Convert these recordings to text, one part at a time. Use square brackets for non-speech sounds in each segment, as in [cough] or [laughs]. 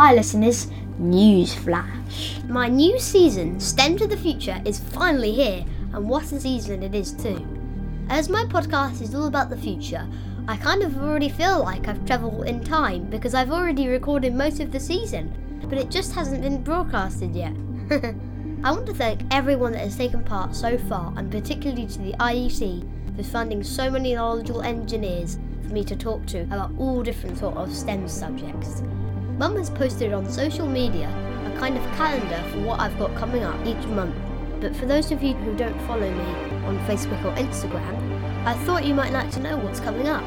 Hi, listeners. Newsflash. My new season, STEM to the Future, is finally here, and what a season it is, too. As my podcast is all about the future, I kind of already feel like I've travelled in time because I've already recorded most of the season, but it just hasn't been broadcasted yet. [laughs] I want to thank everyone that has taken part so far, and particularly to the IET for funding so many knowledgeable engineers for me to talk to about all different sort of STEM subjects. Mum has posted on social media a kind of calendar for what I've got coming up each month. But for those of you who don't follow me on Facebook or Instagram, I thought you might like to know what's coming up.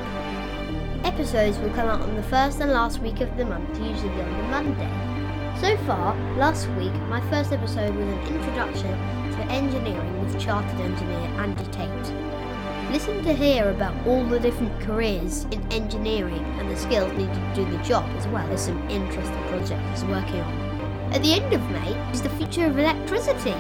Episodes will come out on the first and last week of the month, usually on the Monday. So far, last week, my first episode was an introduction to engineering with chartered engineer Andy Tate. Listen to hear about all the different careers in engineering and the skills needed to do the job, as well as some interesting projects he's working on. At the end of May is the future of electricity.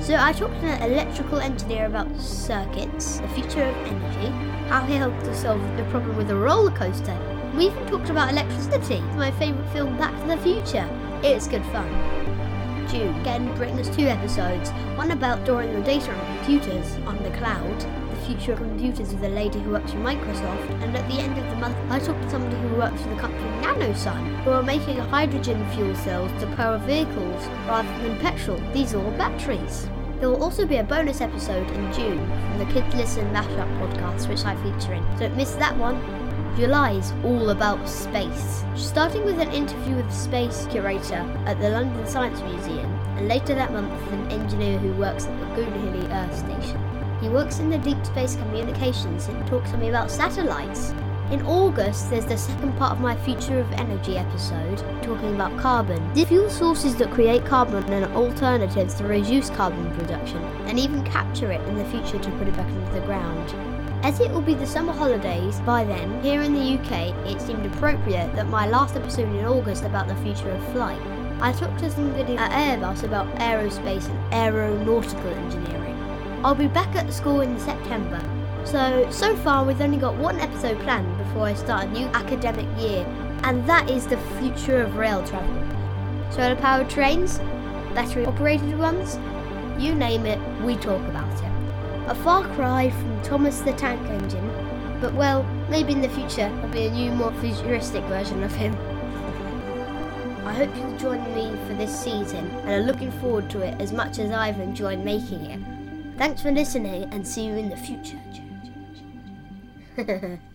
So I talked to an electrical engineer about circuits, the future of energy, how he helped to solve the problem with a roller coaster. We even talked about electricity, my favourite film Back to the Future, it's good fun. June again brings us two episodes, one about storing your data on computers on the cloud, the future of computers with a lady who works for Microsoft, and at the end of the month I talked to somebody who works for the company NanoSun, who are making hydrogen fuel cells to power vehicles rather than petrol, diesel or batteries. There will also be a bonus episode in June from the Kids Listen Mashup podcast, which I feature in. Don't miss that one. July is all about space, starting with an interview with space curator at the London Science Museum, and later that month an engineer who works at the Goonhilly Earth Station. He works in the deep space communications and talks to me about satellites. In August, there's the second part of my Future of Energy episode, talking about carbon, the fuel sources that create carbon and alternatives to reduce carbon production, and even capture it in the future to put it back into the ground. As it will be the summer holidays by then, here in the UK, it seemed appropriate that my last episode in August about the future of flight. I talked to somebody at Airbus about aerospace and aeronautical engineering. I'll be back at school in September. So, so far we've only got one episode planned before I start a new academic year, and that is the future of rail travel. Solar powered trains, battery operated ones, you name it, we talk about it. A far cry from Thomas the Tank Engine, but well, maybe in the future there'll be a new, more futuristic version of him. I hope you'll join me for this season and are looking forward to it as much as I've enjoyed making it. Thanks for listening and see you in the future. [laughs]